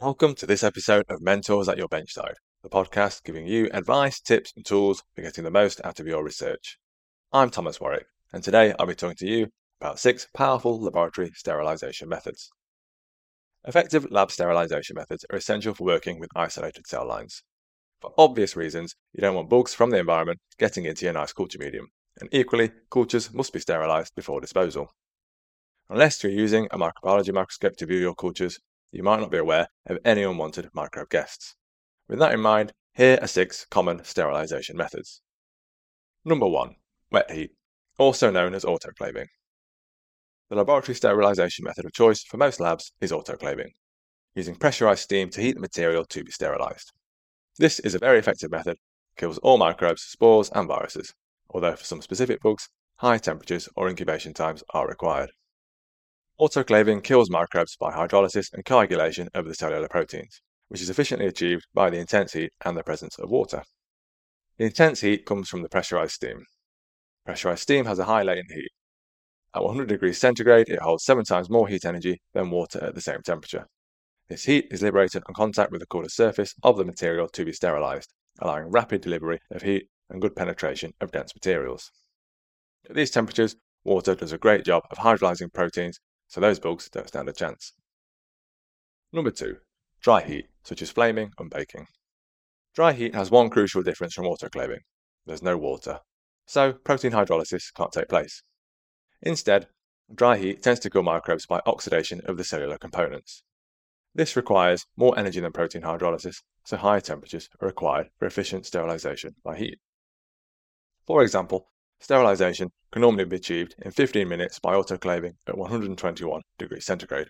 Welcome to this episode of Mentors at Your Benchside, the podcast giving you advice, tips, and tools for getting the most out of your research. I'm Thomas Warwick, and today I'll be talking to you about six powerful laboratory sterilization methods. Effective lab sterilization methods are essential for working with isolated cell lines. For obvious reasons, you don't want bugs from the environment getting into your nice culture medium, and equally, cultures must be sterilized before disposal. Unless you're using a microbiology microscope to view your cultures, you might not be aware of any unwanted microbe guests. With that in mind, here are six common sterilization methods. Number one, wet heat, also known as autoclaving. The laboratory sterilization method of choice for most labs is autoclaving, using pressurized steam to heat the material to be sterilized. This is a very effective method, kills all microbes, spores, and viruses, although for some specific bugs, high temperatures or incubation times are required. Autoclaving kills microbes by hydrolysis and coagulation of the cellular proteins, which is efficiently achieved by the intense heat and the presence of water. The intense heat comes from the pressurized steam. Pressurized steam has a high latent heat. At 100 degrees centigrade, it holds seven times more heat energy than water at the same temperature. This heat is liberated on contact with the cooler surface of the material to be sterilized, allowing rapid delivery of heat and good penetration of dense materials. At these temperatures, water does a great job of hydrolyzing proteins so those bugs don't stand a chance. Number two, dry heat, such as flaming and baking. Dry heat has one crucial difference from autoclaving there's no water, so protein hydrolysis can't take place. Instead, dry heat tends to kill microbes by oxidation of the cellular components. This requires more energy than protein hydrolysis, so higher temperatures are required for efficient sterilization by heat. For example, Sterilization can normally be achieved in 15 minutes by autoclaving at 121 degrees centigrade,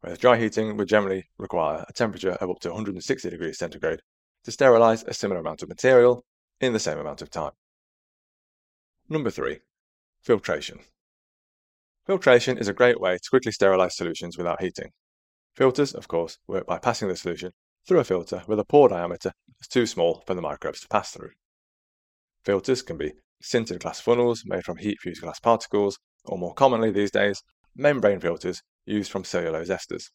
whereas dry heating would generally require a temperature of up to 160 degrees centigrade to sterilize a similar amount of material in the same amount of time. Number 3. Filtration. Filtration is a great way to quickly sterilize solutions without heating. Filters, of course, work by passing the solution through a filter with a pore diameter that's too small for the microbes to pass through. Filters can be sintered glass funnels made from heat fused glass particles, or more commonly these days, membrane filters used from cellulose esters.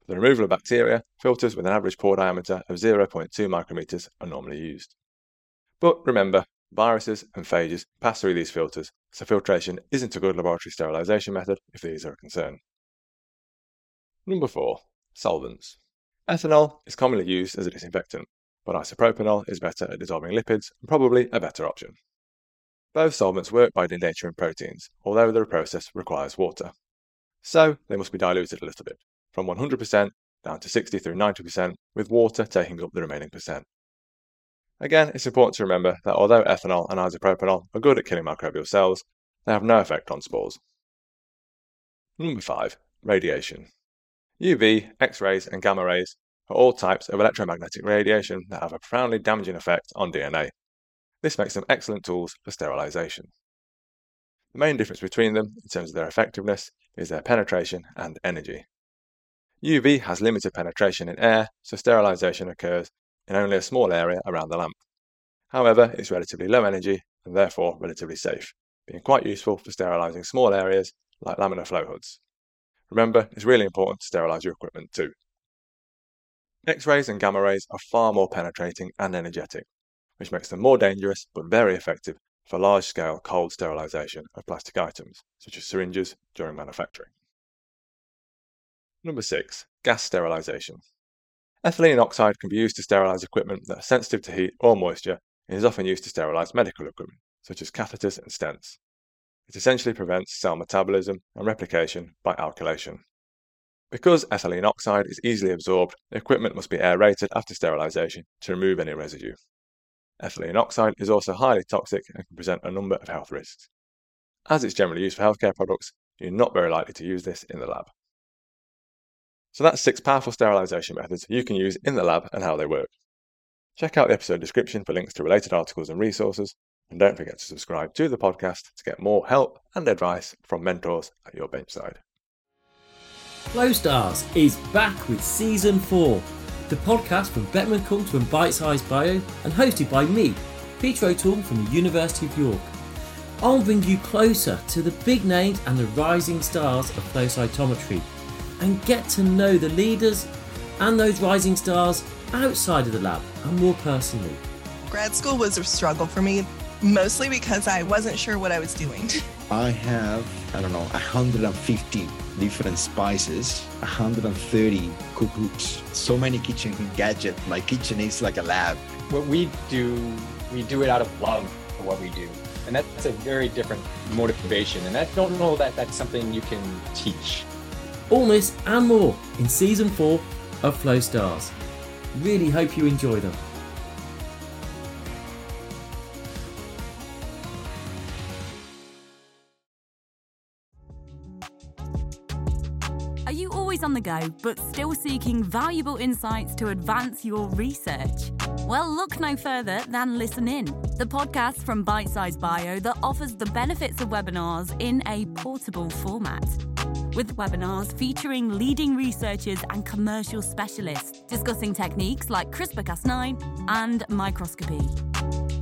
For the removal of bacteria, filters with an average pore diameter of 0.2 micrometers are normally used. But remember, viruses and phages pass through these filters, so filtration isn't a good laboratory sterilization method if these are a concern. Number 4. Solvents. Ethanol is commonly used as a disinfectant, but isopropanol is better at dissolving lipids and probably a better option. Both solvents work by denaturing proteins, although the process requires water. So they must be diluted a little bit, from 100% down to 60 through 90%, with water taking up the remaining percent. Again, it's important to remember that although ethanol and isopropanol are good at killing microbial cells, they have no effect on spores. Number 5. Radiation. UV, X rays, and gamma rays are all types of electromagnetic radiation that have a profoundly damaging effect on DNA. This makes them excellent tools for sterilization. The main difference between them, in terms of their effectiveness, is their penetration and energy. UV has limited penetration in air, so sterilization occurs in only a small area around the lamp. However, it's relatively low energy and therefore relatively safe, being quite useful for sterilizing small areas like laminar flow hoods. Remember, it's really important to sterilize your equipment too. X rays and gamma rays are far more penetrating and energetic, which makes them more dangerous but very effective for large scale cold sterilisation of plastic items, such as syringes, during manufacturing. Number 6. Gas sterilisation. Ethylene oxide can be used to sterilise equipment that are sensitive to heat or moisture and is often used to sterilise medical equipment, such as catheters and stents. It essentially prevents cell metabolism and replication by alkylation. Because ethylene oxide is easily absorbed, the equipment must be aerated after sterilisation to remove any residue. Ethylene oxide is also highly toxic and can present a number of health risks. As it's generally used for healthcare products, you're not very likely to use this in the lab. So that's six powerful sterilisation methods you can use in the lab and how they work. Check out the episode description for links to related articles and resources, and don't forget to subscribe to the podcast to get more help and advice from mentors at your benchside. Flow Stars is back with season 4 the podcast from Beckman Coulter and Bite Size Bio, and hosted by me, Peter O'Toole from the University of York. I'll bring you closer to the big names and the rising stars of flow cytometry and get to know the leaders and those rising stars outside of the lab and more personally. Grad school was a struggle for me, mostly because I wasn't sure what I was doing. I have, I don't know, 150 different spices, 130 cookbooks, so many kitchen gadgets. My kitchen is like a lab. What we do, we do it out of love for what we do. And that's a very different motivation. And I don't know that that's something you can teach. All this and more in season four of Flow Stars. Really hope you enjoy them. Are you always on the go, but still seeking valuable insights to advance your research? Well, look no further than Listen In, the podcast from Bite Size Bio that offers the benefits of webinars in a portable format. With webinars featuring leading researchers and commercial specialists discussing techniques like CRISPR Cas9 and microscopy.